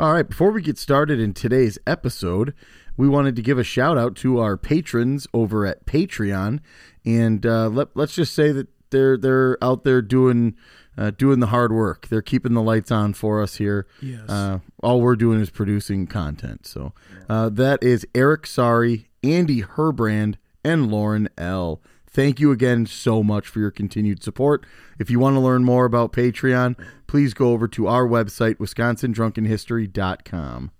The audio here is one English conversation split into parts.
All right, before we get started in today's episode, we wanted to give a shout out to our patrons over at Patreon, and uh, let, let's just say that they're they're out there doing uh, doing the hard work. They're keeping the lights on for us here. Yes. Uh, all we're doing is producing content. So uh, that is Eric Sorry, Andy Herbrand, and Lauren L. Thank you again so much for your continued support. If you want to learn more about Patreon, please go over to our website, wisconsindrunkenhistory.com.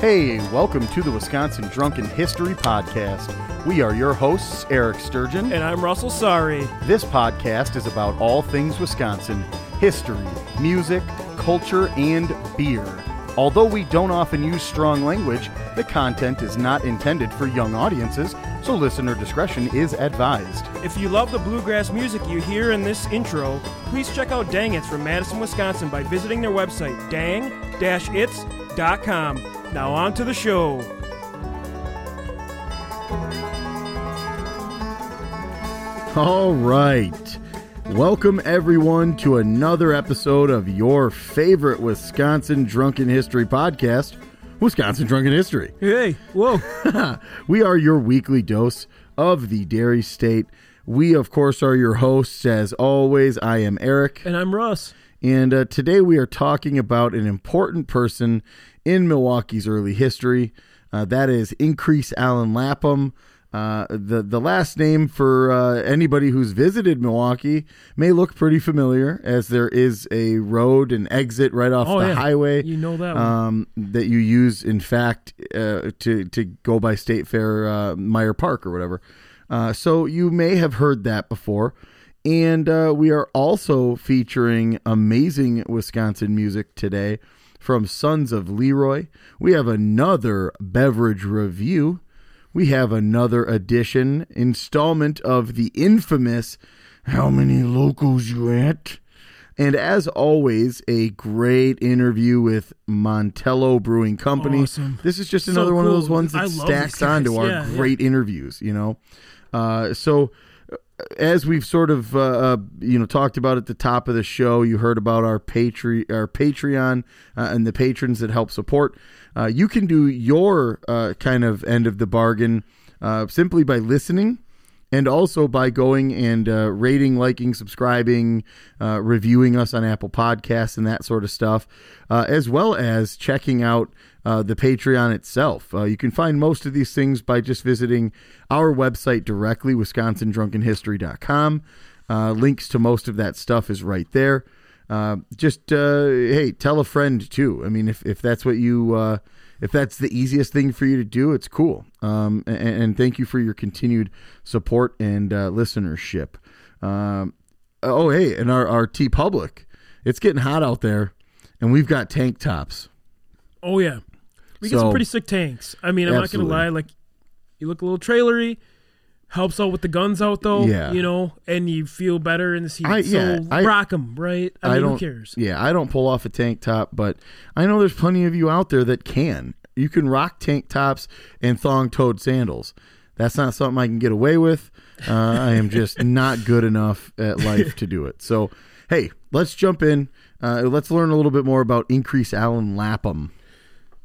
Hey, welcome to the Wisconsin Drunken History Podcast. We are your hosts, Eric Sturgeon. And I'm Russell Sorry. This podcast is about all things Wisconsin history, music, culture, and beer. Although we don't often use strong language, the content is not intended for young audiences, so listener discretion is advised. If you love the bluegrass music you hear in this intro, please check out Dang It's from Madison, Wisconsin by visiting their website, dang-its.com. Now on to the show. All right. Welcome, everyone, to another episode of your favorite Wisconsin Drunken History podcast, Wisconsin Drunken History. Hey, whoa. we are your weekly dose of the Dairy State. We, of course, are your hosts. As always, I am Eric. and I'm Russ. And uh, today we are talking about an important person in Milwaukee's early history. Uh, that is Increase Allen Lapham. Uh, the the last name for uh, anybody who's visited Milwaukee may look pretty familiar, as there is a road and exit right off Oh, the yeah. highway You know that one. um, that you use, in fact, uh, to to go by State Fair uh, Meyer Park or whatever. Uh, so you may have heard that before. And uh, we are also featuring amazing Wisconsin music today from Sons of Leroy. We have another beverage review. We have another edition, installment of the infamous How Many Locals You At? And as always, a great interview with Montello Brewing Company. Awesome. This is just So another one of those ones that stacks onto our Yeah, yeah. great interviews, you know? Uh, so as we've sort of uh, uh, you know talked about at the top of the show, you heard about our Patre- our Patreon uh, and the patrons that help support. Uh, you can do your uh, kind of end of the bargain uh, simply by listening. And also by going and uh, rating, liking, subscribing, uh, reviewing us on Apple Podcasts and that sort of stuff, uh, as well as checking out uh, the Patreon itself. Uh, you can find most of these things by just visiting our website directly, wisconsindrunkenhistory.com. Uh, links to most of that stuff is right there. Uh, just hey, tell a friend too. I mean, if, if that's what you if that's the easiest thing for you to do, it's cool. Um, and, and thank you for your continued support and uh, listenership. Um, oh hey, and our our TeePublic, it's getting hot out there, and we've got tank tops. oh, yeah. We get So- some pretty sick tanks. I mean, I'm Absolutely. not going to lie. Like, you look a little trailery. Helps out with the guns out, though. Yeah. You know, and you feel better in the heat. I- so yeah, I- rock them, right? I, mean, don't. who cares? Yeah, I don't pull off a tank top, but I know there's plenty of you out there that can. You can rock tank tops and thong-toed sandals. That's not something I can get away with. Uh, I am just not good enough at life to do it. So, hey, let's jump in. Uh, let's learn a little bit more about Increase Allen Lapham.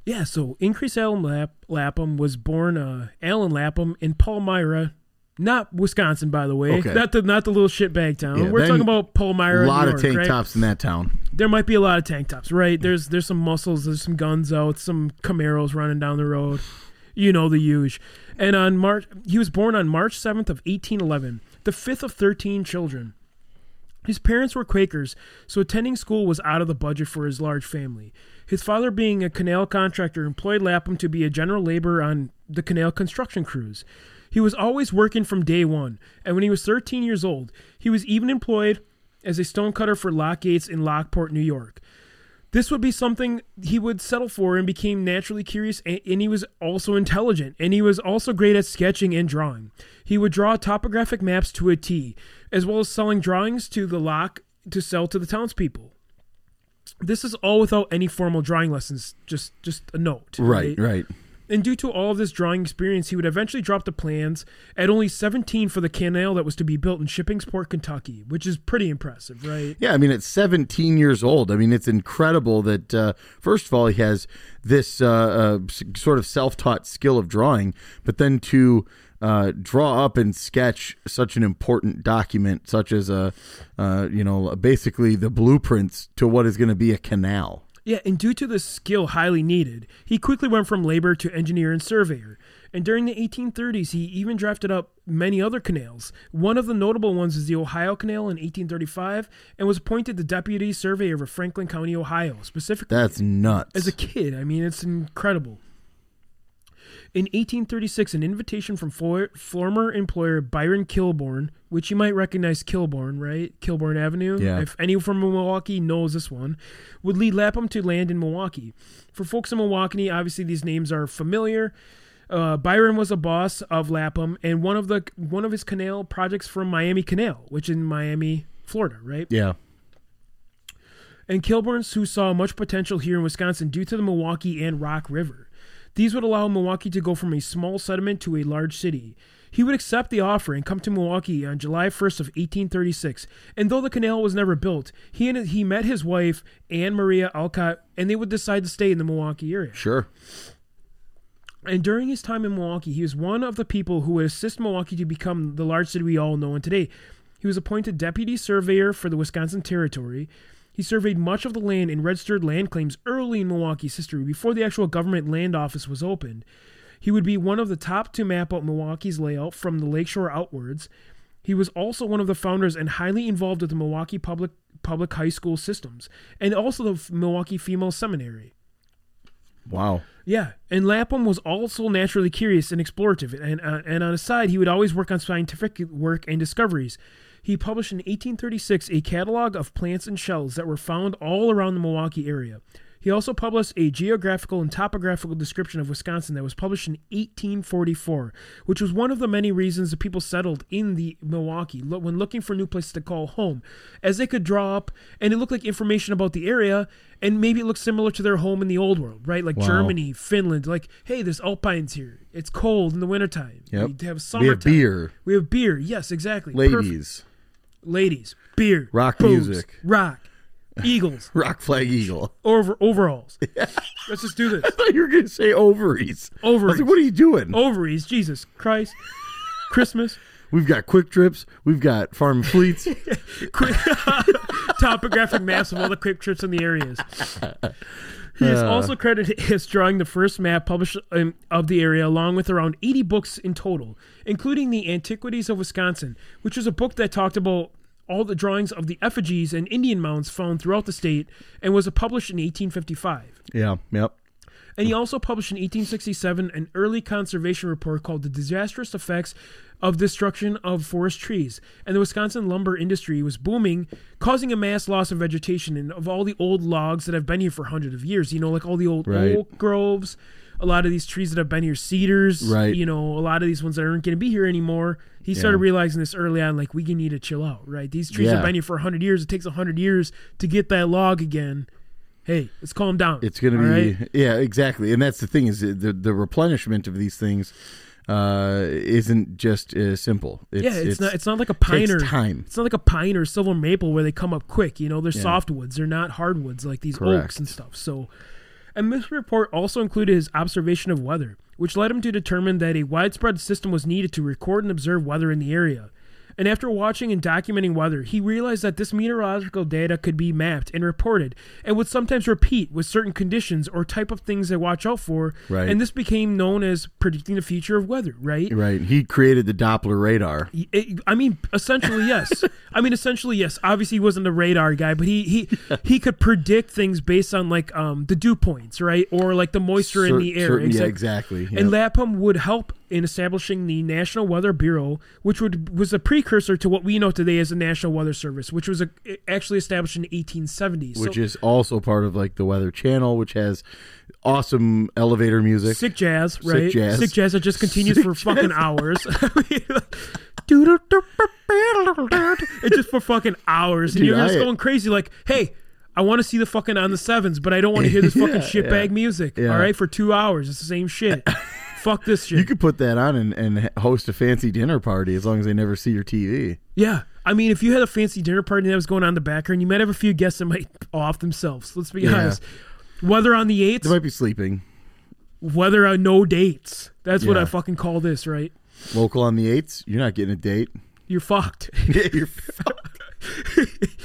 Yeah, so Increase Allen Lap- Lapham was born uh, Allen Lapham in Palmyra, not Wisconsin, by the way. Okay. Not the not the little shitbag town. Yeah, We're talking about Palmyra. A lot New of tank right? tops in that town. There might be a lot of tank tops, right? There's there's some muscles, there's some guns out, some Camaros running down the road. You know the huge. And on March, he was born on March 7th of 1811, the fifth of 13 children. His parents were Quakers, so attending school was out of the budget for his large family. His father, being a canal contractor, employed Lapham to be a general laborer on the canal construction crews. He was always working from day one, and when he was 13 years old, he was even employed as a stonecutter for lock gates in Lockport, New York. This would be something he would settle for and became naturally curious, and, and he was also intelligent, and he was also great at sketching and drawing. He would draw topographic maps to a T, as well as selling drawings to the lock to sell to the townspeople. This is all without any formal drawing lessons. Just, just a note. Right, right. And due to all of this drawing experience, he would eventually drop the plans at only 17 for the canal that was to be built in Shippingport, Kentucky, which is pretty impressive, right? Yeah, I mean, at 17 years old, I mean, it's incredible that, uh, first of all, he has this uh, uh, sort of self taught skill of drawing, but then to uh, draw up and sketch such an important document, such as a, uh, you know, basically the blueprints to what is going to be a canal. Yeah, and due to the skill highly needed, he quickly went from labor to engineer and surveyor. And during the 1830s, he even drafted up many other canals. One of the notable ones is the Ohio Canal in 1835, and was appointed the deputy surveyor of Franklin County, Ohio, specifically That's nuts. as a kid. I mean, it's incredible. In 1836, an invitation from for- former employer Byron Kilbourn, which you might recognize Kilbourn, right? Kilbourn Avenue. Yeah. If anyone from Milwaukee knows this one, would lead Lapham to land in Milwaukee. For folks in Milwaukee, obviously these names are familiar. Uh, Byron was a boss of Lapham, and one of the one of his canal projects from Miami Canal, which in Miami, Florida, right? yeah. and Kilbourn's who saw much potential here in Wisconsin due to the Milwaukee and Rock River. These would allow Milwaukee to go from a small settlement to a large city. He would accept the offer and come to Milwaukee on July 1st of 1836. And though the canal was never built, he and he met his wife Anne Maria Alcott, and they would decide to stay in the Milwaukee area. Sure. And during his time in Milwaukee, he was one of the people who would assist Milwaukee to become the large city we all know and today. He was appointed deputy surveyor for the Wisconsin Territory. He surveyed much of the land and registered land claims early in Milwaukee's history before the actual government land office was opened. He would be one of the top to map out Milwaukee's layout from the lakeshore outwards. He was also one of the founders and highly involved with the Milwaukee public public high school systems and also the Milwaukee Female Seminary. Wow. Yeah, and Lapham was also naturally curious and explorative, and uh, and on a side, he would always work on scientific work and discoveries. He published in 1836 a catalog of plants and shells that were found all around the Milwaukee area. He also published a geographical and topographical description of Wisconsin that was published in 1844, which was one of the many reasons the people settled in the Milwaukee when looking for new places to call home, as they could draw up and it looked like information about the area, and maybe it looked similar to their home in the old world, right? Like Wow. Germany, Finland, like, hey, there's alpines here. It's cold in the wintertime. Yep. We have We have beer, We have beer. Yes, exactly. Perfect. Ladies, beer, Rock booze, music. rock, eagles, rock flag eagle. over overalls. Let's just do this. I thought you were to say ovaries. Ovaries. like, what are you doing? Ovaries. Jesus Christ. Christmas. We've got quick trips. We've got farm fleets. Quick, topographic maps of all the quick trips in the areas. He is Uh. also credited as drawing the first map published um, of the area, along with around 80 books in total, including the Antiquities of Wisconsin, which was a book that talked about all the drawings of the effigies and Indian mounds found throughout the state and was published in 1855. yeah. Yep. And he also published in 1867 an early conservation report called The Disastrous Effects of Destruction of Forest Trees. And the Wisconsin lumber industry was booming, causing a mass loss of vegetation and of all the old logs that have been here for hundreds of years. You know, like all the old Right. oak groves, a lot of these trees that have been here, cedars, Right. you know, a lot of these ones that aren't going to be here anymore. He started Yeah. realizing this early on, like, we need to chill out, right? These trees Yeah. have been here for 100 years. It takes 100 years to get that log again. Hey, let's calm down. It's going to be right? yeah, exactly. And that's the thing is the the replenishment of these things uh, isn't just uh, simple. It's, yeah, it's, not. It's not like a pine or time. It's not like a pine or silver maple where they come up quick. You know, they're Yeah. softwoods. They're not hardwoods like these Correct. oaks and stuff. So, and this report also included his observation of weather, which led him to determine that a widespread system was needed to record and observe weather in the area. And after watching and documenting weather, he realized that this meteorological data could be mapped and reported and would sometimes repeat with certain conditions or type of things they watch out for. Right. And this became known as predicting the future of weather, right? Right. He created the Doppler radar. It- I mean, essentially, yes. I mean, essentially, yes. Obviously, he wasn't a radar guy, but he he he could predict things based on like um the dew points, right, or like the moisture in the air. certain- yeah, Exact- exactly. And Yep. Lapham would help in establishing the National Weather Bureau, which would was a precursor to what we know today as the National Weather Service, which was a, actually established in the 1870s. which so, is also part of like the Weather Channel, which has awesome elevator music. sick jazz, right? jazz. Sick jazz that just continues Sick for fucking hours. it's just for fucking hours, and you're just I- going crazy. Like, hey, I want to see the fucking on the sevens, but I don't want to hear this fucking Yeah, shitbag yeah. music. Yeah. All right, for two hours, it's the same shit. Fuck this shit. You could put that on and, and host a fancy dinner party as long as they never see your TV. yeah, I mean, if you had a fancy dinner party that was going on in the background, you might have a few guests that might off themselves. Let's be Yeah. honest. Weather on the eights, They might be sleeping. whether on no dates. That's what I fucking call this, right? Local on the eights, you're not getting a date. You're fucked. yeah, you're fucked.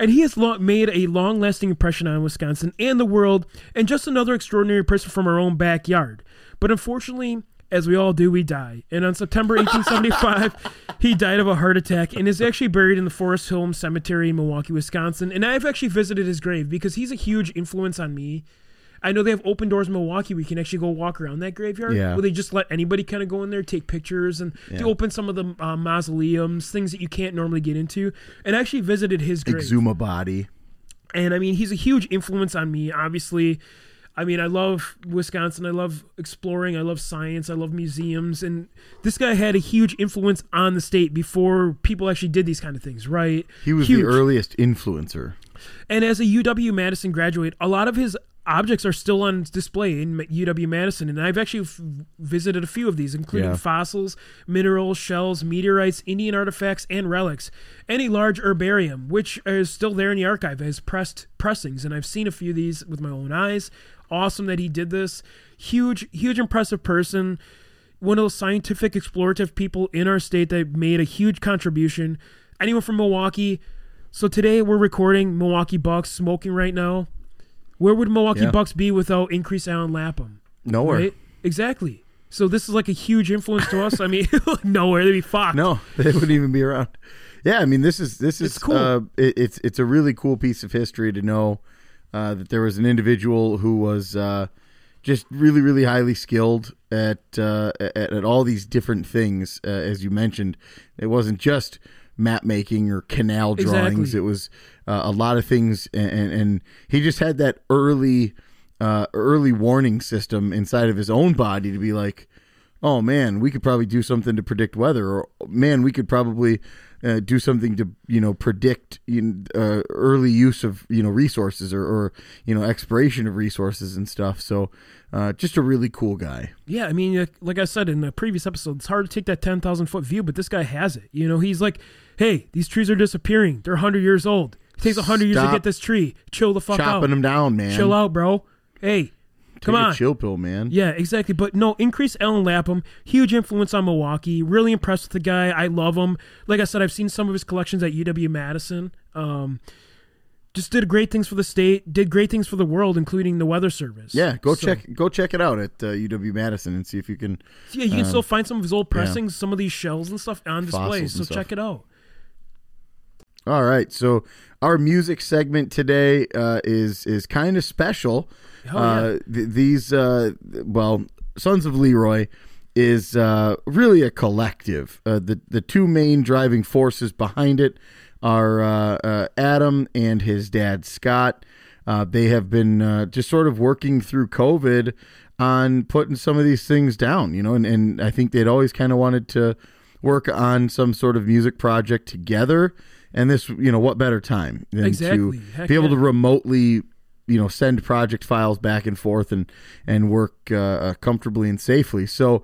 And he has made a long lasting impression on Wisconsin and the world, and just another extraordinary person from our own backyard. But unfortunately, as we all do, we die. And on September 1875, he died of a heart attack and is actually buried in the Forest Home Cemetery in Milwaukee, Wisconsin. And I've actually visited his grave because he's a huge influence on me. I know they have open doors in Milwaukee. We can actually go walk around that graveyard. Yeah. Where they just let anybody kind of go in there, take pictures, and they Yeah. open some of the uh, mausoleums, things that you can't normally get into. And I actually visited his grave. exuma body. And I mean, he's a huge influence on me, obviously. I mean, I love Wisconsin. I love exploring. I love science. I love museums. And this guy had a huge influence on the state before people actually did these kind of things, right? He was Huge. the earliest influencer. And as a UW Madison graduate, a lot of his objects are still on display in UW Madison. And I've actually f- visited a few of these, including Yeah. fossils, minerals, shells, meteorites, Indian artifacts, and relics, and a large herbarium, which is still there in the archive as pressed pressings. And I've seen a few of these with my own eyes. Awesome that he did this. Huge, huge, impressive person. One of those scientific, explorative people in our state that made a huge contribution. Anyone from Milwaukee, so today we're recording Milwaukee Bucks smoking right now. Where would Milwaukee Yeah. Bucks be without Increase Allen Lapham? Nowhere. Right? Exactly. So this is like a huge influence to us. I mean, nowhere they'd be fucked. No, they wouldn't even be around. Yeah, I mean, this is this is It's cool. Uh, it, it's it's a really cool piece of history to know uh, that there was an individual who was uh, just really, really highly skilled at uh, at, at all these different things. Uh, as you mentioned, it wasn't just map making or canal drawings. Exactly. It was uh, a lot of things, and, and, and he just had that early uh, early warning system inside of his own body to be like, oh man, we could probably do something to predict weather, or man, we could probably uh, do something to you know predict uh, early use of you know resources or, or you know expiration of resources and stuff. So, uh, just a really cool guy. Yeah, I mean, like- I said in the previous episode, it's hard to take that 10,000 foot view, but this guy has it. You know, he's like, hey, these trees are disappearing. They're 100 years old. It takes 100 years to get this tree. Chill the fuck Chopping out. them down, man. Chill out, bro. Hey, come on. chill pill, man. Yeah, exactly. But no, increase Allen Lapham, huge influence on Milwaukee. Really impressed with the guy. I love him. Like I said, I've seen some of his collections at UW Madison. Um, just did great things for the state. Did great things for the world, including the Weather Service. Yeah, go So- check go check it out at uh, UW Madison and see if you can. Yeah, you can still find some of his old yeah. pressings, some of these shells and stuff on display. Fossils So stuff. check it out. All right, so our music segment today uh, is is kind of special. Oh, yeah. uh, th- these, uh, well, Sons of Leroy is uh, really a collective. Uh, the the two main driving forces behind it are uh, uh, Adam and his dad Scott. Uh, they have been uh, just sort of working through COVID on putting some of these things down, you know, and, and I think they'd always kind of wanted to work on some sort of music project together. And this, you know, what better time than Exactly. to Heck be able yeah. to remotely you know send project files back and forth and and work uh, uh, comfortably and safely so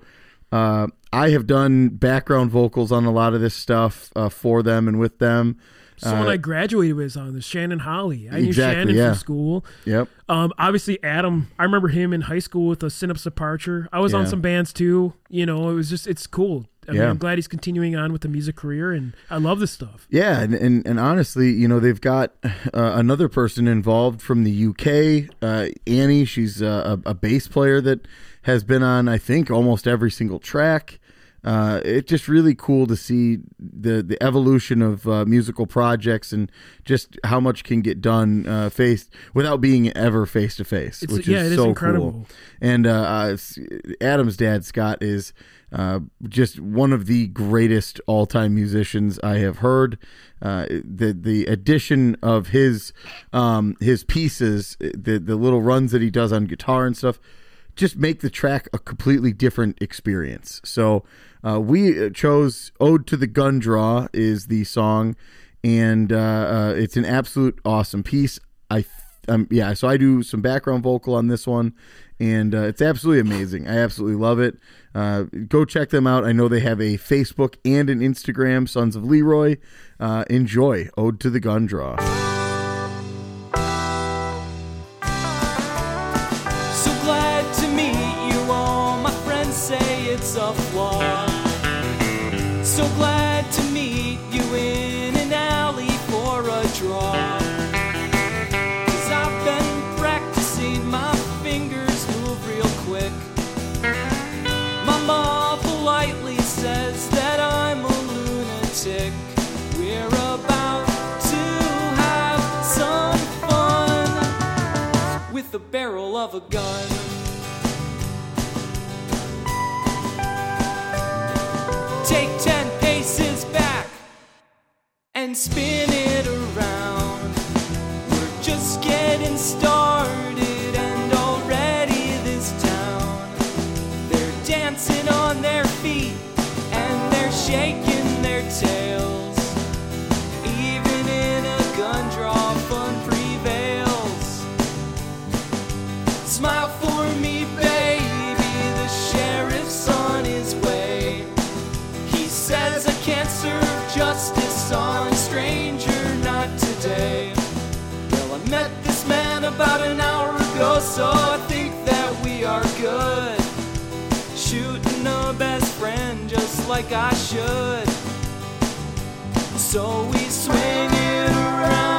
uh, i have done background vocals on a lot of this stuff uh, for them and with them Someone Uh, I graduated with on this, Shannon Holly. I knew Shannon yeah. from school. yep Um, obviously Adam. I remember him in high school with a Synapse Departure. I was on some bands too. You know, it was just it's cool. I mean, Yeah. I'm glad he's continuing on with the music career, and I love this stuff. yeah and, and, and honestly you know they've got uh, another person involved from the uk uh, annie she's uh, a, a bass player that has been on i think almost every single track uh, it's just really cool to see the the evolution of uh, musical projects and just how much can get done uh, face without being ever face to face, which yeah, is it is so incredible. cool. And uh, uh, Adam's dad Scott is uh, just one of the greatest all time musicians I have heard. Uh, the the addition of his um, his pieces, the the little runs that he does on guitar and stuff just make the track a completely different experience. So uh, we chose "Ode to the Gun Draw" is the song, and uh, uh, it's an absolute awesome piece. I th- um, yeah, so I do some background vocal on this one, and uh, it's absolutely amazing. I absolutely love it. Uh, go check them out. I know they have a Facebook and an Instagram, Sons of Leroy. Uh, enjoy Ode to the Gun Draw. Of a gun. Take ten paces back and spin it around. We're just getting started, so I think that we are good. Shooting a best friend just like I should. So we swing it around,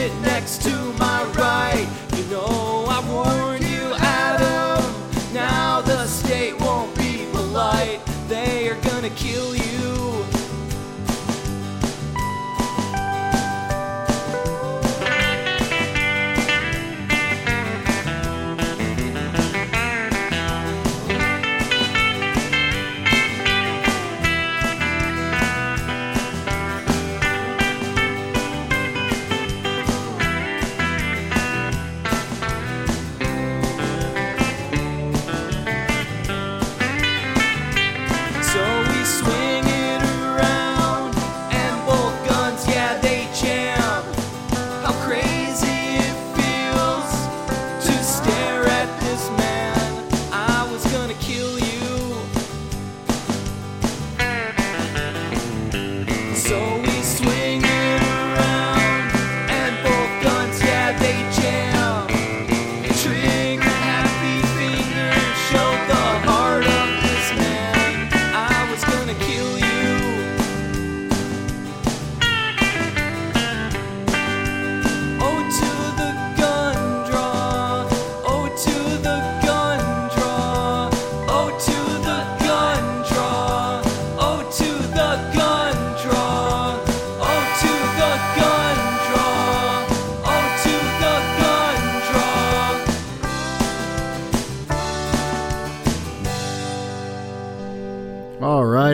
puts it next to my right.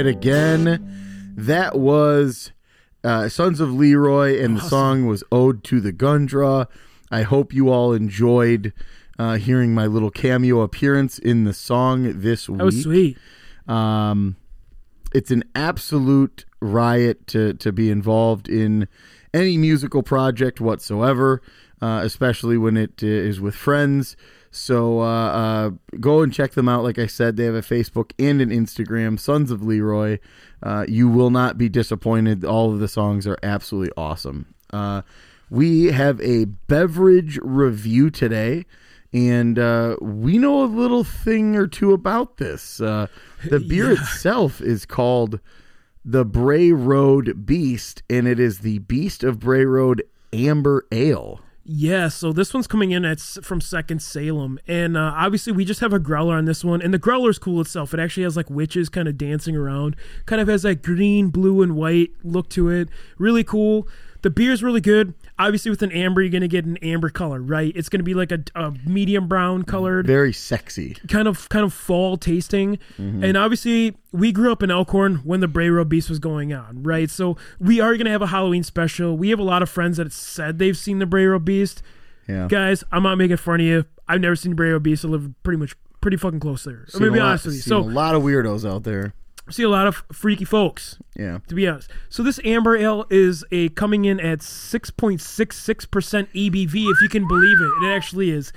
Right, again, that was uh, Sons of Leroy, and the song was Ode to the Gun Draw. I hope you all enjoyed uh, hearing my little cameo appearance in the song this week. That was sweet. Um, it's an absolute riot to to be involved in any musical project whatsoever, uh, especially when it uh, is with friends. So uh, uh, go and check them out. Like I said, they have a Facebook and an Instagram, Sons of Leroy. Uh, you will not be disappointed. All of the songs are absolutely awesome. Uh, we have a beverage review today, and uh, we know a little thing or two about this. Uh, the beer itself is called the Bray Road Beast, and it is the Beast of Bray Road Amber Ale. Yeah, so this one's coming in at from Second Salem, and uh, obviously we just have a growler on this one, and the growler's cool itself. It actually has like witches kind of dancing around, kind of has that green, blue, and white look to it. Really cool. The beer's really good. Obviously, with an amber, you're gonna get an amber color, right? It's gonna be like a, a medium brown colored, Very sexy. kind of kind of fall tasting. Mm-hmm. And obviously, we grew up in Elkhorn when the Bray Road Beast was going on, right? So we are gonna have a Halloween special. We have a lot of friends that said they've seen the Bray Road Beast. Yeah. Guys, I'm not making fun of you. I've never seen the Bray Road Beast. I live pretty much pretty fucking close there. I'm gonna be lot- honest with you. So a lot of weirdos out there. See a lot of freaky folks Yeah. to be honest. So this amber ale is a coming in at 6.66% ABV, if you can believe it. It actually is.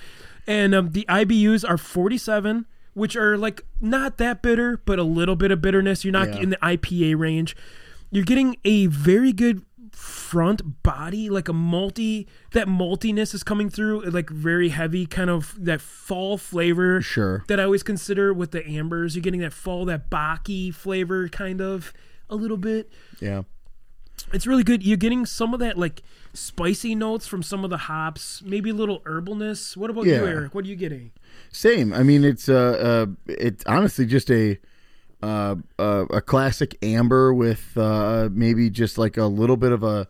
And um, the IBUs are 47, which are like not that bitter, but a little bit of bitterness. You're not Yeah. in the IPA range. You're getting a very good front body, like a multi. That maltiness is coming through, like very heavy, kind of that fall flavor Sure. that I always consider with the ambers. You're getting that fall, that baki flavor, kind of a little bit. Yeah. It's really good. You're getting some of that like spicy notes from some of the hops, maybe a little herbalness. What about you, Eric? What are you getting? Same. I mean, it's uh, uh it's honestly just a uh, uh a classic amber with uh maybe just like a little bit of a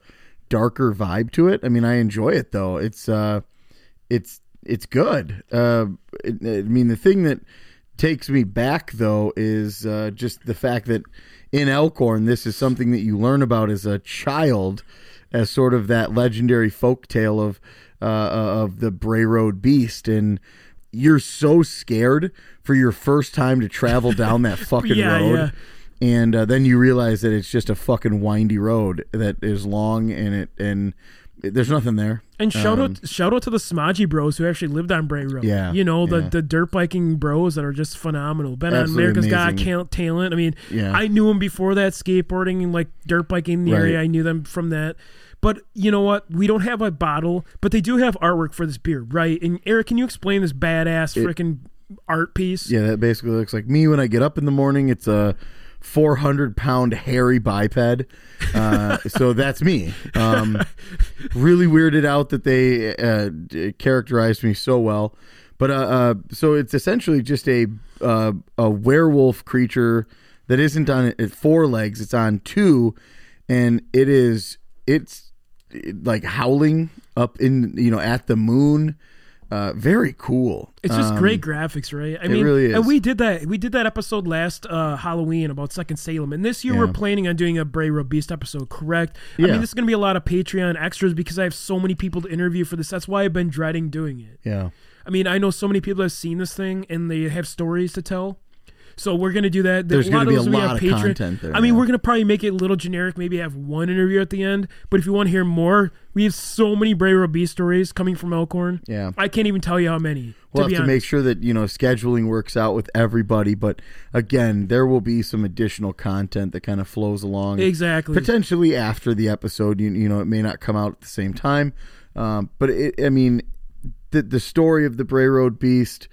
darker vibe to it. I mean, I enjoy it though. It's uh it's it's good. Uh it, I mean, the thing that takes me back though is uh just the fact that in Elkhorn this is something that you learn about as a child as sort of that legendary folk tale of uh, of the Bray Road Beast, and you're so scared for your first time to travel down that fucking Yeah, road, yeah. and uh, then you realize that it's just a fucking windy road that is long and it and there's nothing there. And shout Um, out, shout out to the Smodgy Bros who actually lived on Bray Road. Yeah, you know the yeah. the dirt biking bros that are just phenomenal. Been on America's Got amazing. Talent. I mean, Yeah. I knew them before that skateboarding and like dirt biking in the Right. area. I knew them from that. But you know what? We don't have a bottle, but they do have artwork for this beer, right? And Eric, can you explain this badass freaking art piece? Yeah, that basically looks like me when I get up in the morning. It's a 400 pound hairy biped. Uh, so that's me. Um, really weirded out that they uh, characterized me so well. But uh, uh, so it's essentially just a uh, a werewolf creature that isn't on four legs. It's on two, and it is it's like howling up in you know at the moon. Uh, very cool. It's just Um, great graphics, right? I mean, really is. and we did that. We did that episode last uh, Halloween about Second Salem, and this year we're planning on doing a Bray Road Beast episode. Correct? Yeah. I mean, this is going to be a lot of Patreon extras because I have so many people to interview for this. That's why I've been dreading doing it. Yeah. I mean, I know so many people have seen this thing and they have stories to tell. So we're gonna do that. There's a gonna lot be of a those we lot have of Patreon. content there, I mean, yeah. we're gonna probably make it a little generic. Maybe have one interview at the end. But if you want to hear more, we have so many Bray Road Beast stories coming from Elkhorn. Yeah. I can't even tell you how many. We'll to be have to make sure that you know scheduling works out with everybody. But again, there will be some additional content that kind of flows along. exactly. Potentially after the episode, you, you know, it may not come out at the same time. Um, but it, I mean, the the story of the Bray Road Beast,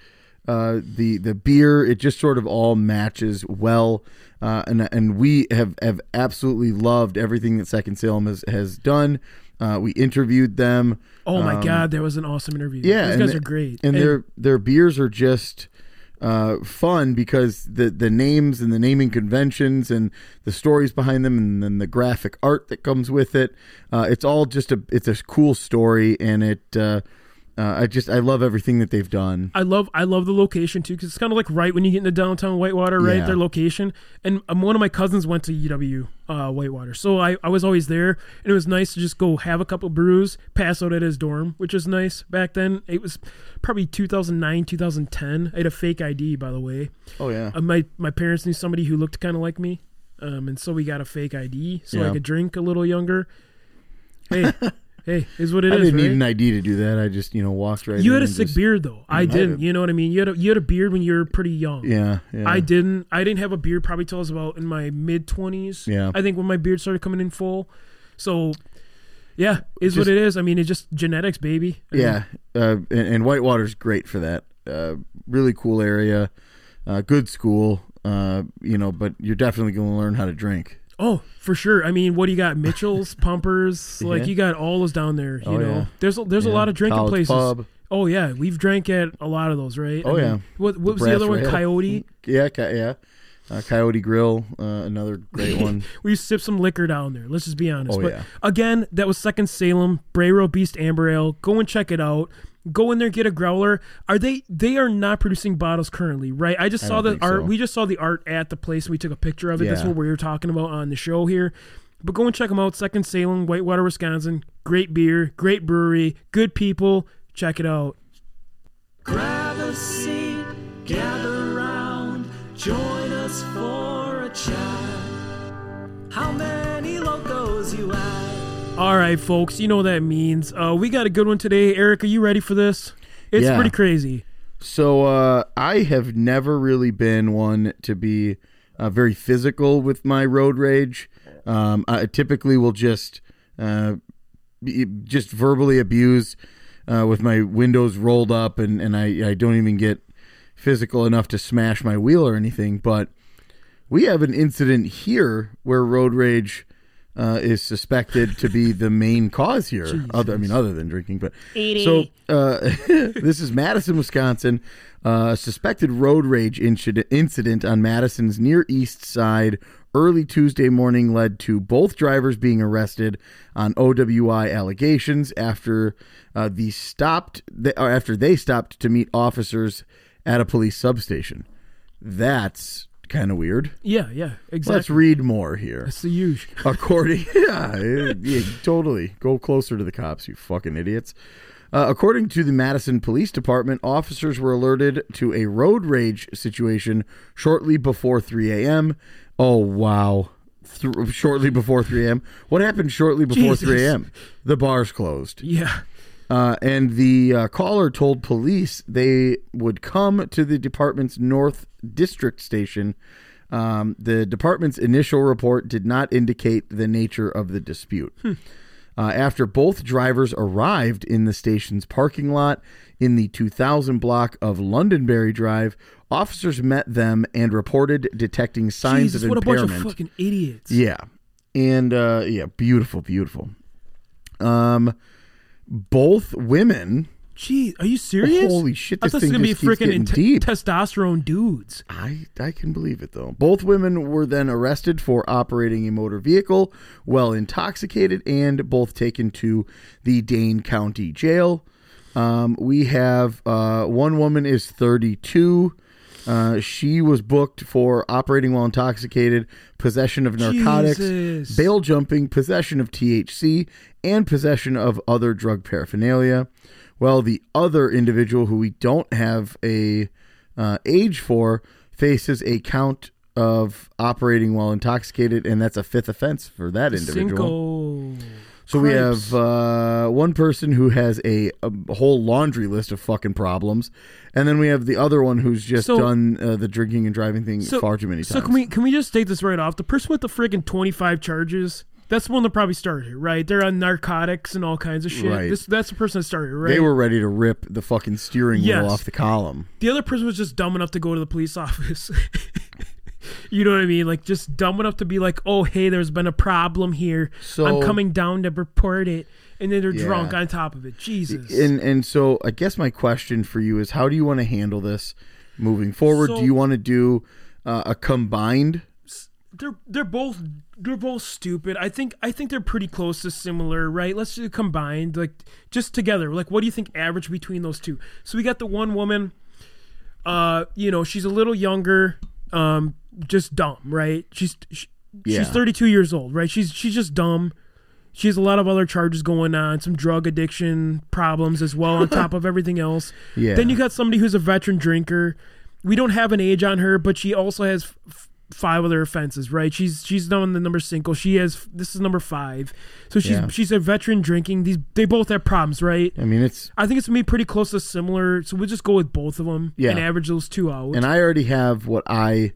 uh, the the beer, it just sort of all matches well. Uh, and and we have have absolutely loved everything that Second Salem has has done. Uh, we interviewed them. Oh my Um, god, that was an awesome interview. yeah, these guys the- are great. and their their beers are just uh, fun because the the names and the naming conventions and the stories behind them and then the graphic art that comes with it. Uh, it's all just a it's a cool story and it. Uh, I just I love everything that they've done. I love I love the location too because it's kind of like right when you get into downtown Whitewater, right? Yeah. Their location, and um, one of my cousins went to UW uh, Whitewater, so I, I was always there, and it was nice to just go have a couple brews, pass out at his dorm, which was nice back then. It was probably 2009, 2010. I had a fake ID, by the way. Oh yeah, Uh, my my parents knew somebody who looked kind of like me, um, and so we got a fake ID so I could drink a little younger. Hey, hey, is what it I is, didn't right? need an ID to do that. I just you know walked right. In. You had a sick just- beard though. I didn't. did. You know what I mean? You had a, you had a beard when you were pretty young. Yeah, yeah. I didn't. I didn't have a beard probably till I was about in my mid twenties. Yeah. I think when my beard started coming in full. So, yeah, is Just- what it is. I mean, it's just genetics, baby. I mean, Yeah, uh, and, and Whitewater's great for that. Uh, really cool area, uh, good school. Uh, you know, but you're definitely going to learn how to drink. Oh, for sure. I mean, what do you got? Mitchell's, Pumpers, like Yeah. you got all those down there. You Oh, know, yeah. there's a, there's a lot of drinking College places. Pub. Oh yeah, we've drank at a lot of those, right? Oh, I yeah. What, what was the other one? Coyote. Yeah, ca- yeah. Uh, Coyote Grill, uh, another great one. We sip some liquor down there. Let's just be honest. Oh, but yeah. again, that was Second Salem, Bray Road Beast Amber Ale. Go and check it out. Go in there, get a growler. Are they? They are not producing bottles currently, right? I just I saw don't the art. so. We just saw the art at the place. We took a picture of it. That's what we were talking about on the show here. But go and check them out. Second Salem, Whitewater, Wisconsin. Great beer, great brewery, good people. Check it out. Grab a seat, gather round, join us for a chat. How many locos you at? All right, folks. You know what that means. Uh, we got a good one today. Eric, are you ready for this? It's Yeah. pretty crazy. So uh, I have never really been one to be uh, very physical with my road rage. Um, I typically will just uh, be, just verbally abuse uh, with my windows rolled up, and and I, I don't even get physical enough to smash my wheel or anything. But we have an incident here where road rage. Uh, is suspected to be the main cause here. Other, I mean, other than drinking, but so uh, this is Madison, Wisconsin. Uh, a suspected road rage incident, incident on Madison's near east side early Tuesday morning led to both drivers being arrested on OWI allegations after uh, the stopped or after they stopped to meet officers at a police substation. That's kind of weird. Yeah, yeah, exactly. Let's read more here. That's the usual. According, yeah, yeah, totally. Go closer to the cops, you fucking idiots. Uh, according to the Madison Police Department, officers were alerted to a road rage situation shortly before 3 a.m. Oh wow! Th- shortly before 3 a.m. What happened shortly before Jesus. 3 a.m.? The bars closed. Yeah. Uh, and the uh, caller told police they would come to the department's North District station. Um, the department's initial report did not indicate the nature of the dispute. Uh, after both drivers arrived in the station's parking lot in the 2000 block of Londonderry Drive, officers met them and reported detecting signs Jesus, of what a bunch impairment. of fucking idiots. Yeah. And uh yeah, beautiful, beautiful. Um both women Gee, are you serious? Holy shit, I this thought this was gonna be freaking deep. testosterone dudes. I I can believe it though. Both women were then arrested for operating a motor vehicle while intoxicated and both taken to the Dane County Jail. Um, we have uh, one woman is 32. Uh, she was booked for operating while intoxicated, possession of narcotics, Jesus. bail jumping, possession of THC, and possession of other drug paraphernalia. Well, the other individual who we don't have a uh, age for faces a count of operating while intoxicated, and that's a fifth offense for that individual. Cinco. So we have uh, one person who has a, a whole laundry list of fucking problems, and then we have the other one who's just So- done uh, the drinking and driving thing So, far too many times. so can we can we just take this right off? The person with the freaking twenty five charges. That's the one that probably started right? They're on narcotics and all kinds of shit. Right. This that's the person that started, right? They were ready to rip the fucking steering Yes. wheel off the column. the other person was just dumb enough to go to the police office. You know what I mean? Like just dumb enough to be like, "Oh, hey, there's been a problem here. So- I'm coming down to report it." And then they're Yeah. drunk on top of it. Jesus. And and so I guess my question for you is, how do you want to handle this moving forward? So- do you want to do uh, a combined? they're they're both they're both stupid. I think I think they're pretty close to similar, right? Let's do combined, like just together. Like, what do you think average between those two? So we got the one woman. Uh, you know, she's a little younger, um, just dumb, right? She's she, Yeah. she's 32 years old, right? She's she's just dumb. She has a lot of other charges going on, some drug addiction problems as well, on top of everything else. Yeah. Then you got somebody who's a veteran drinker. We don't have an age on her, but she also has f- five other offenses, right? She's she's done the number single. She has this is number five, so she's Yeah. she's a veteran drinking. These they both have problems, right? I mean, it's I think it's gonna be pretty close to similar. So we'll just go with both of them Yeah. and average those two out. and I already have what I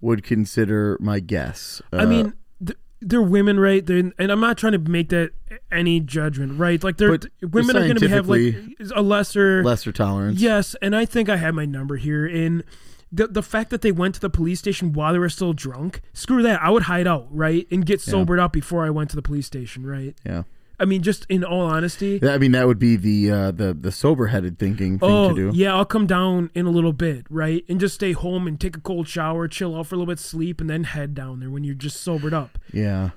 would consider my guess. Uh, I mean, th- they're women, right? They're, and I'm not trying to make that any judgment, right? Like they're But women are going to have like a lesser, lesser tolerance. yes. And I think I have my number here. in. the the fact that they went to the police station while they were still drunk, screw that. I would hide out, right, and get sobered up before I went to the police station, right? yeah. I mean, just in all honesty. I mean, that would be the uh, the the sober headed thinking thing Oh to do. yeah, I'll come down in a little bit, right, and just stay home and take a cold shower, chill out for a little bit, sleep, and then head down there when you're just sobered up. Yeah.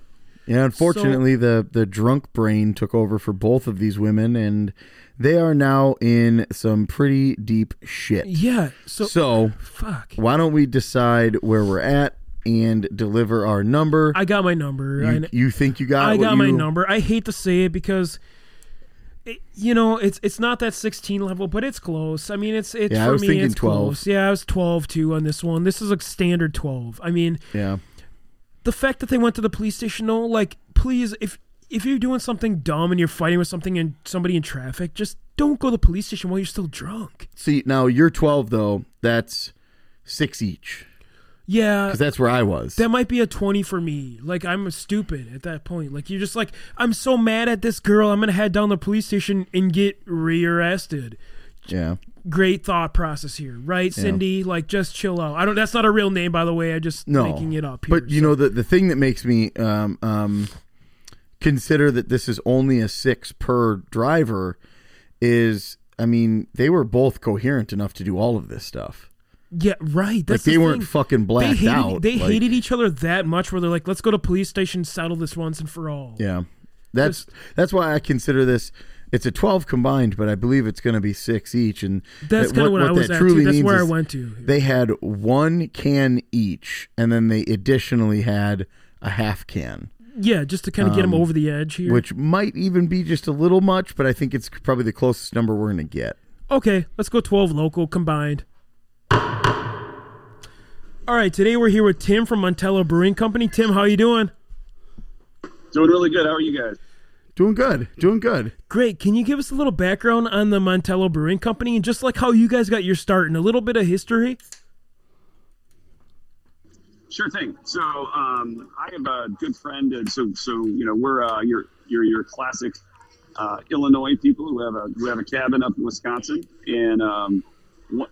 Yeah, unfortunately the the drunk brain took over for both of these women and they are now in some pretty deep shit. Yeah. So, So, fuck. why don't we decide where we're at and deliver our number? I got my number. you, I, you think you got I got my number. I hate to say it because, it, you know, it's it's not that 16 level, but it's close. I mean, it's it's Yeah, I for was me, thinking it's 12. close. Yeah, I was 12 too on this one. This is a standard 12. I mean, Yeah. the fact that they went to the police station, though, like, please, if if you're doing something dumb and you're fighting with something and somebody in traffic, just don't go to the police station while you're still drunk. See, now you're 12 though. That's 6 each Yeah, cuz that's where I was. That might be a 20 for me. Like, I'm stupid at that point. Like, you're just like, I'm so mad at this girl, I'm going to head down to the police station and get rearrested. yeah. Great thought process here, right, Cindy? Like, just chill out. I don't, that's not a real name, by the way. I just No. making it up here. But you know the the thing that makes me um, um, consider that this is only a six per driver is, I mean, they were both coherent enough to do all of this stuff. Yeah, right. That's like they the weren't thing. fucking They blacked hated, out. they Like, hated each other that much where they're like, let's go to police station, settle this once and for all. Yeah, that's that's why I consider this. It's a twelve combined, but I believe it's going to be six each. And That's that- kind of what, I was that at, truly too. That's where I went to. They had one can each, and then they additionally had a half can. yeah, just to kind of get him Um, over the edge here. which might even be just a little much, but I think it's probably the closest number we're going to get. Okay, let's go 12 local combined. All right, today we're here with Tim from Montello Brewing Company. Tim, how are you doing? Doing really good. How are you guys? Doing good, doing good. Great. Can you give us a little background on the Montello Brewing Company and just like how you guys got your start and a little bit of history? Sure thing. So um, I have a good friend, and so so you know we're uh, your your your classic uh, Illinois people who have a who have a cabin up in Wisconsin, and um,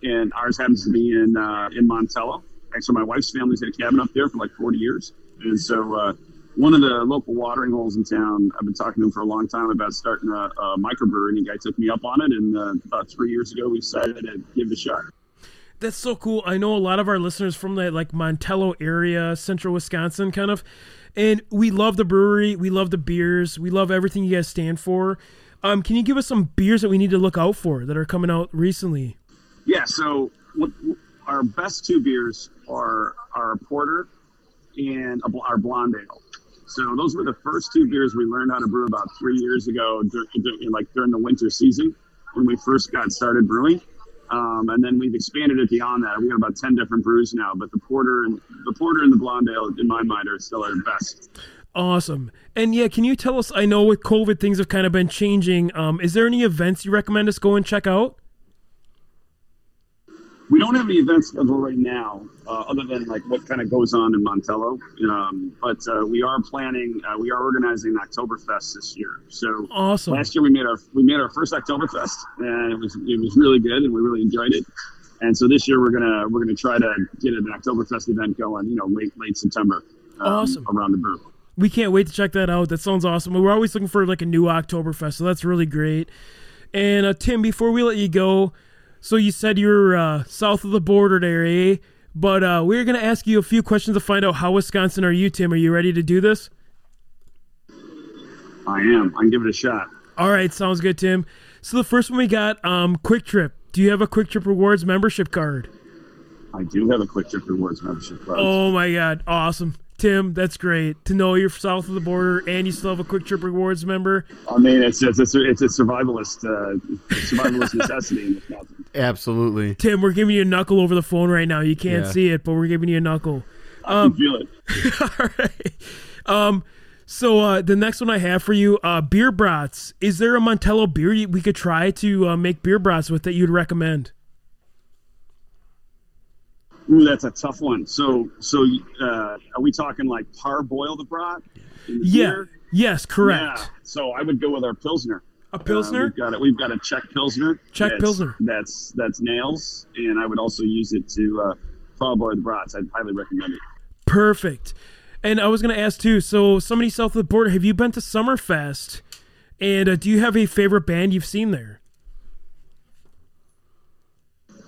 and ours happens to be in uh, in Montello. Actually, my wife's family's had a cabin up there for like 40 years, and so uh, one of the local watering holes in town. I've been talking to him for a long time about starting a, a microbrewery, and the guy took me up on it. And uh, about three years ago, we decided to give it a shot. That's so cool. I know a lot of our listeners from that like Montello area, central Wisconsin kind of. And we love the brewery, we love the beers, we love everything you guys stand for. Um, can you give us some beers that we need to look out for that are coming out recently? Yeah, so what, our best two beers are our porter and a, our blonde ale. So those were the first two beers we learned how to brew about three years ago, dur- dur- like during the winter season when we first got started brewing. Um, and then we've expanded it beyond that. We have about ten different brews now, but the porter and the porter and the blonde ale, in my mind, are still our best. Awesome. And yeah, can you tell us? I know with COVID things have kind of been changing. Um, is there any events you recommend us go and check out? We don't have any events scheduled right now, uh, other than like what kind of goes on in Montello. Um, but uh, we are planning, uh, we are organizing Oktoberfest this year. So Awesome. last year we made our we made our first Oktoberfest, and it was it was really good, and we really enjoyed it. And so this year we're gonna we're gonna try to get an Oktoberfest event going, you know, late late September, um, Awesome. around the brew. We can't wait to check that out. That sounds awesome. We're always looking for like a new Oktoberfest, so that's really great. And uh, Tim, before we let you go, so you said you're uh, south of the border there, eh? But uh, we're gonna ask you a few questions to find out how Wisconsin are you, Tim? Are you ready to do this? I am. I can give it a shot. All right, sounds good, Tim. So the first one we got, um, Kwik Trip. Do you have a Kwik Trip Rewards membership card? I do have a Kwik Trip Rewards membership card. Oh my God, awesome, Tim. That's great to know you're south of the border and you still have a Kwik Trip Rewards member. I mean, it's it's it's a, it's a survivalist uh, survivalist necessity in Wisconsin. Absolutely. Tim, we're giving you a knuckle over the phone right now. You can't Yeah. see it, but we're giving you a knuckle. I can feel it. All right. Um, so uh, the next one I have for you, uh, beer brats. Is there a Montello beer we could try to uh, make beer brats with that you'd recommend? Ooh, that's a tough one. So, so uh, are we talking like parboil the brat? Yeah. beer? Yes, correct. Yeah. So I would go with our pilsner. A Uh, pilsner. we've got it. We've got a Czech pilsner. Czech that's- Pilsner. That's that's nails, and I would also use it to uh, parboil the brats. I'd highly recommend it. Perfect. And I was going to ask too. So somebody south of the border, have you been to Summerfest? And uh, do you have a favorite band you've seen there?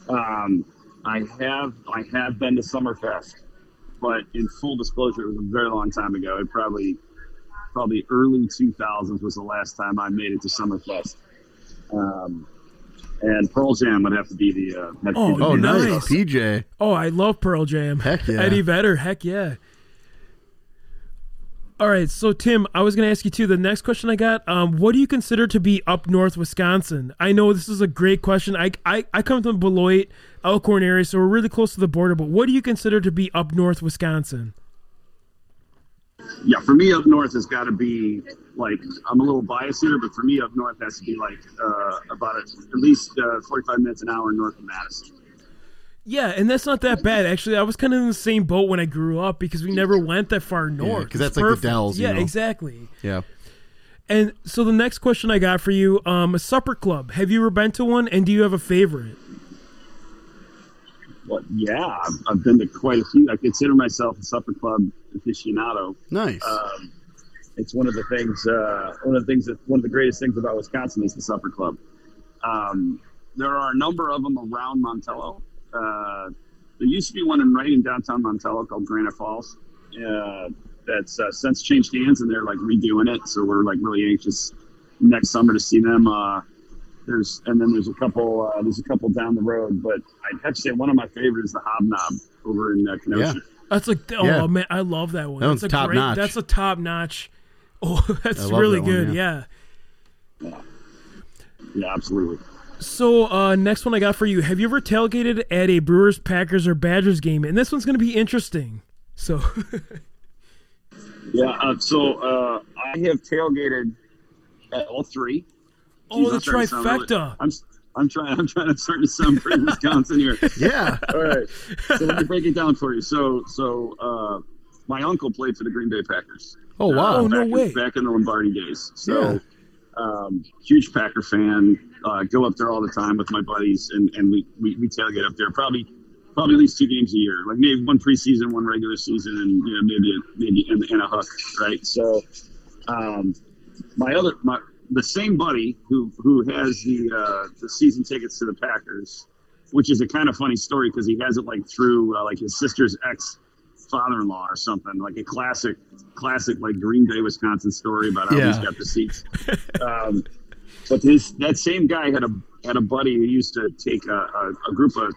Um, I have I have been to Summerfest, but in full disclosure, it was a very long time ago. It probably probably early 2000s was the last time I made it to Summerfest. Um, and Pearl Jam would have to be the. Uh, have to be Oh, the Oh, nice. Nice. PJ. Oh, I love Pearl Jam. Heck yeah. Eddie Vedder. Heck yeah. All right, so Tim, I was going to ask you too. The next question I got: um, What do you consider to be up north Wisconsin? I know this is a great question. I I, I come from Beloit, Elkhorn area, so we're really close to the border. But what do you consider to be up north Wisconsin? Yeah, for me up north has got to be like I'm a little biased here, but for me up north has to be like uh, about a, at least uh, 45 minutes an hour north of Madison. Yeah, and that's not that bad actually. I was kind of in the same boat when I grew up because we never went that far north. 'cause It's that's like the. Dells, you Yeah, know. exactly. Yeah. And so the next question I got for you, um, a supper club. Have you ever been to one, and do you have a favorite? Well, yeah, I've, I've been to quite a few. I consider myself a supper club aficionado. Nice. Um, it's one of the things. Uh, one of the things that one of the greatest things about Wisconsin is the supper club. Um, there are a number of them around Montello. Uh, there used to be one in right in downtown Montello called Granite Falls. Uh, that's uh, since changed hands, and they're like redoing it. So we're like really anxious next summer to see them. Uh, there's and then there's a couple. Uh, there's a couple down the road, but I'd have to say one of my favorites is the Hobnob over in uh, Kenosha. Yeah. That's like, oh Yeah. man, I love that one. That that's one's a top great, notch. That's a top notch. Oh, that's really that one, good. yeah. yeah. Yeah, absolutely. So uh, next one I got for you. Have you ever tailgated at a Brewers, Packers, or Badgers game? And this one's going to be interesting. So Yeah. Uh, so uh, I have tailgated at all three. Oh, Jeez, the I'm starting really- trifecta. I'm I'm trying. I'm trying to start to sound pretty Wisconsin here. yeah. All right. So let me break it down for you. So so uh, my uncle played for the Green Bay Packers. Oh wow. Oh, no back way. In, back in the Lombardi days. So Yeah. Um, huge Packer fan. Uh, go up there all the time with my buddies, and, and we, we we tailgate up there probably probably at least two games a year. Like maybe one preseason, one regular season, and you know maybe maybe in, in a hook, right? So um, my other my the same buddy who who has the uh, the season tickets to the Packers, which is a kind of funny story because he has it like through uh, like his sister's ex father-in-law or something like a classic classic like green bay wisconsin story about how he's got the seats. Um, but his that same guy had a had a buddy who used to take a, a, a group of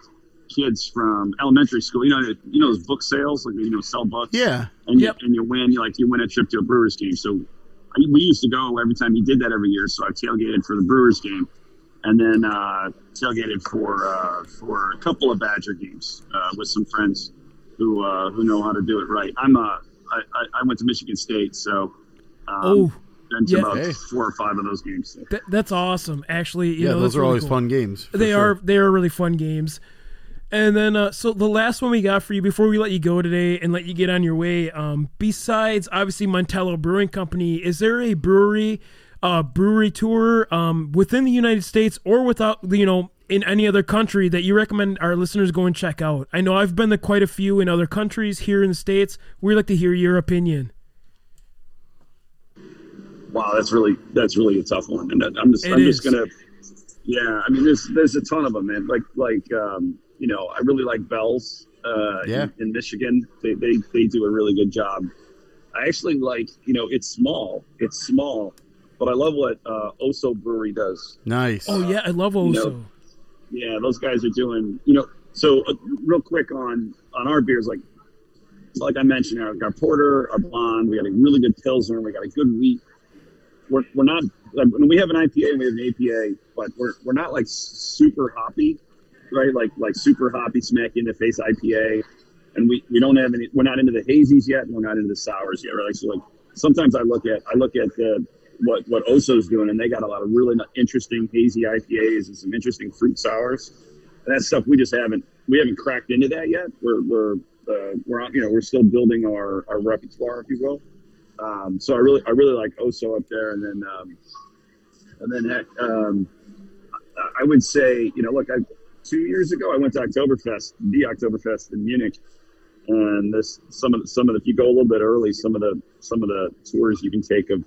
kids from elementary school. You know you know those book sales like you know sell books? Yeah. and Yep. you, and you win you like you win a trip to a brewers game. So I, we used to go every time he did that every year so i tailgated for the brewers game. And then uh, tailgated for uh, for a couple of badger games uh, with some friends who uh, who know how to do it right i'm uh, I, I, I went to michigan state so um, oh, been to yeah. about Hey. four or five of those games so. that, that's awesome. Actually, you Yeah, know, those are really always cool. fun games. They sure. are they are really fun games. And then uh, so the last one we got for you before we let you go today and let you get on your way. Um, besides obviously Montello Brewing Company, is there a brewery, uh, brewery tour um, within the United States or without you know in any other country that you recommend our listeners go and check out? I know I've been to quite a few in other countries here in the states. We'd like to hear your opinion. Wow, that's really that's really a tough one, and I'm just It I'm is. just gonna, yeah. I mean, there's there's a ton of them, man. Like like um, you know, I really like Bell's. Uh, Yeah. in, in Michigan, they, they they do a really good job. I actually like you know it's small, it's small, but I love what uh, O'so Brewery does. Nice. Oh yeah, I love You O'so. know, Yeah, those guys are doing you know. So uh, real quick on on our beers, like like I mentioned, our, our porter, our blonde, we got a really good pilsner, we got a good wheat. We're, we're not like, when we have an IPA and we have an APA, but we're, we're not like super hoppy, right? Like like super hoppy, smack in the face IPA, and we, we don't have any. We're not into the hazies yet, and we're not into the sours yet, right? So like sometimes I look at I look at the what what O'so's doing, and they got a lot of really interesting hazy IPAs and some interesting fruit sours. And that's stuff we just haven't we haven't cracked into that yet. We're we're uh, we're you know we're still building our, our repertoire, if you will. Um, so I really I really like O'so up there, and then um, and then heck, um, I- I would say you know look I two years ago I went to Oktoberfest the Oktoberfest in Munich, and this some of the, some of the if you go a little bit early some of the some of the tours you can take of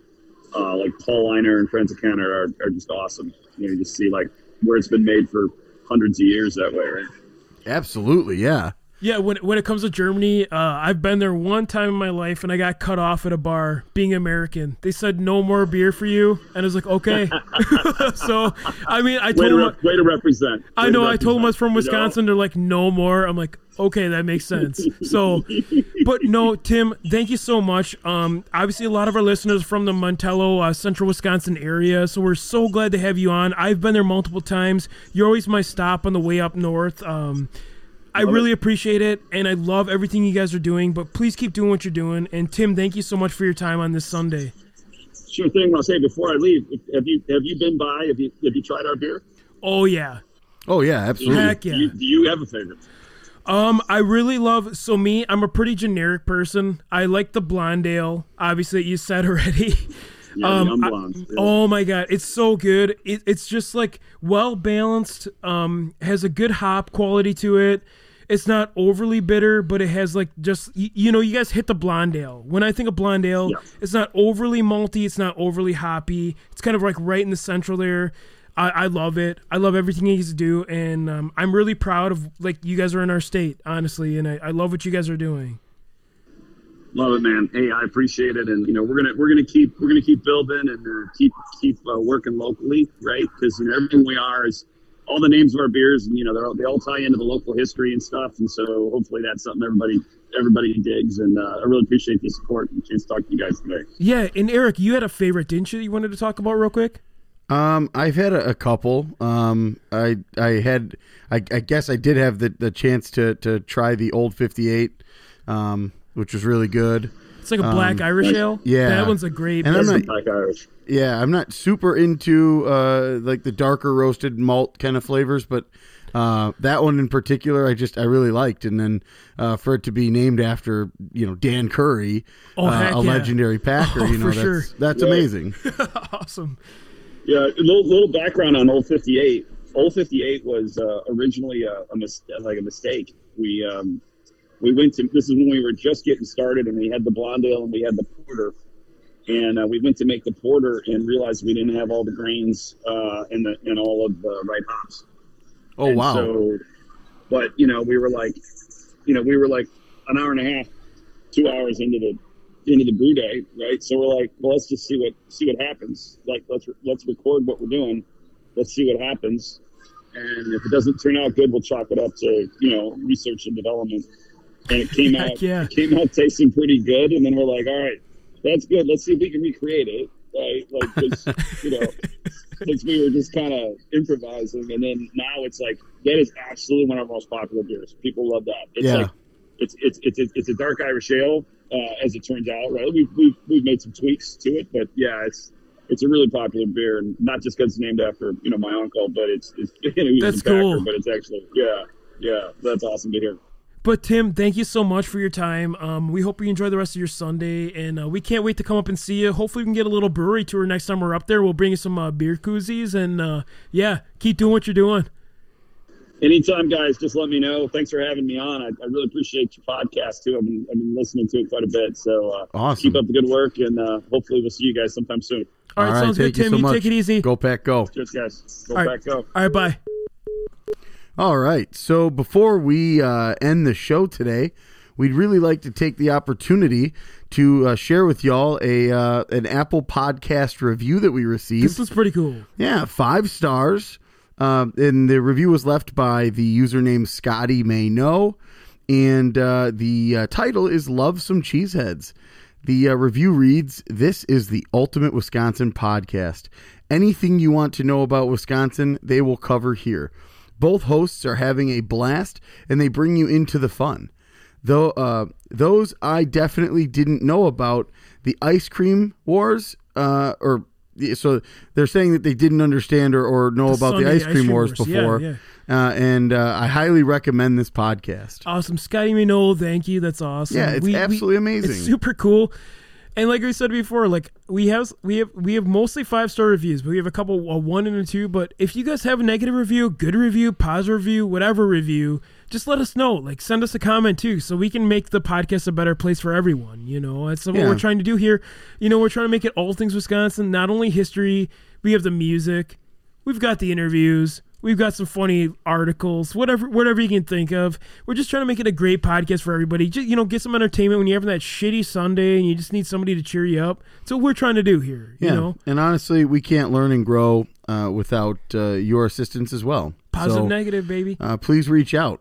uh, like Paulaner and Franziskaner are, are just awesome. You know, you just see like where it's been made for hundreds of years that way, right? Absolutely, yeah. Yeah, when when it comes to Germany, uh, I've been there one time in my life, and I got cut off at a bar being American. They said no more beer for you, and I was like, okay. so, I mean, I Way told to, them, re- way to represent. I Way to know, I told them I was from represent, you know? Wisconsin. They're like, no more. I'm like, okay, that makes sense. So, but no, Tim, thank you so much. Um, obviously, a lot of our listeners from the Montello, uh, Central Wisconsin area, so we're so glad to have you on. I've been there multiple times. You're always my stop on the way up north. Um, I really appreciate it, and I love everything you guys are doing. But please keep doing what you're doing. And Tim, thank you so much for your time on this Sunday. Sure thing. I'll say before I leave, have you have you been by? Have you have you tried our beer? Oh yeah, Oh yeah, absolutely. Heck yeah. Do you, do you have a favorite? Um, I really love. So me, I'm a pretty generic person. I like the blonde ale. Obviously, you said already. Yeah, Um, young I-. Yeah. Oh my god, it's so good. It, it's just like well balanced. Um, has a good hop quality to it. It's not overly bitter, but it has like just you, you know you guys hit the blonde ale. When I think of blonde ale, Yeah. it's not overly malty. It's not overly hoppy. It's kind of like right in the central there. I, I love it. I love everything you guys do, and um, I'm really proud of like you guys are in our state, honestly, and I, I love what you guys are doing. Love it, man. Hey, I appreciate it, and you know we're gonna we're gonna keep we're gonna keep building and uh, keep keep uh, working locally, right? Because you know everything we are is all the names of our beers, and you know they're all, they all tie into the local history and stuff, and so hopefully that's something everybody everybody digs, and uh, I really appreciate the support and chance to talk to you guys today. Yeah, and Eric, you had a favorite, didn't you? That you wanted to talk about real quick. Um, I've had a, a couple. Um, I I had I, I guess I did have the, the chance to to try the old fifty eight, um, which was really good. It's like a black Irish ale. yeah. that one's a great. And I'm not- Black Irish. Yeah, I'm not super into uh like the darker roasted malt kind of flavors, but uh that one in particular I just I really liked and then uh for it to be named after, you know, Dan Currie, Oh, uh, a yeah. legendary Packer, Oh, you know, for sure. that's that's Yeah. amazing. awesome. Yeah, a little, little background on Old 58. Old 58 was uh, originally a, a mis- like a mistake. We um, we went to this is when we were just getting started, and we had the blonde ale and we had the porter, and uh, we went to make the porter and realized we didn't have all the grains uh, and the and all of the right hops. Oh And wow. So, but you know, we were like, you know, we were like an hour and a half, two hours into the into the brew day, right? So we're like, well, let's just see what see what happens. Like, let's let's record what we're doing. Let's see what happens. And if it doesn't turn out good, we'll chalk it up to you know research and development. And it came out, yeah. it came out tasting pretty good. And then we're like, all right, that's good. Let's see if we can recreate it, right? Like, just you know, since we were just kind of improvising, and then now it's like that is absolutely one of our most popular beers. People love that. It's Yeah. like it's it's it's it's a dark Irish ale, uh, as it turns out. Right? We've, we've we've made some tweaks to it, but yeah, it's it's a really popular beer, and not just because it's named after you know my uncle, but it's it's you know, That's cool. But it's actually yeah yeah that's awesome to hear. But Tim, thank you so much for your time. Um, we hope you enjoy the rest of your Sunday, and uh, we can't wait to come up and see you. Hopefully, we can get a little brewery tour next time we're up there. We'll bring you some uh, beer koozies, and uh, yeah, keep doing what you're doing. Anytime, guys, just let me know. Thanks for having me on. I, I really appreciate your podcast too. I've been I've been listening to it quite a bit. So uh, Awesome. keep up the good work, and uh, hopefully we'll see you guys sometime soon. All right, All right, sounds good, thank you Tim. so You, take it easy. Go pack go. Cheers, guys. Go All right. back, go. All right, bye. All right. So before we uh, end the show today, we'd really like to take the opportunity to uh, share with y'all a uh, an Apple Podcast review that we received. This was pretty cool. Yeah, five stars. Um, and the review was left by the username Scotty May Know, and uh, the uh, title is "Love Some Cheeseheads." The uh, review reads: "This is the ultimate Wisconsin podcast. Anything you want to know about Wisconsin, they will cover here. Both hosts are having a blast, and they bring you into the fun." Though uh, those I definitely didn't know about the ice cream wars, uh, or so they're saying that they didn't understand or, or know about the sundae ice cream, wars, Yeah, before. yeah. Uh, and uh, I highly recommend this podcast. Awesome, Scotty Minole. Thank you. That's awesome. Yeah, it's absolutely amazing. It's super cool. And like we said before, like we have we have we have mostly five star reviews, but we have a couple a one and a two. But if you guys have a negative review, good review, positive review, whatever review, just let us know. Like send us a comment too, so we can make the podcast a better place for everyone. You know, that's what Yeah. we're trying to do here. You know, we're trying to make it all things Wisconsin, not only history. We have the music, we've got the interviews. We've got some funny articles, whatever, whatever you can think of. We're just trying to make it a great podcast for everybody. Just, you know, get some entertainment when you're having that shitty Sunday and you just need somebody to cheer you up. That's what we're trying to do here. Yeah, You know, and honestly, we can't learn and grow uh, without uh, your assistance as well. positive, So, negative, baby. uh, please reach out.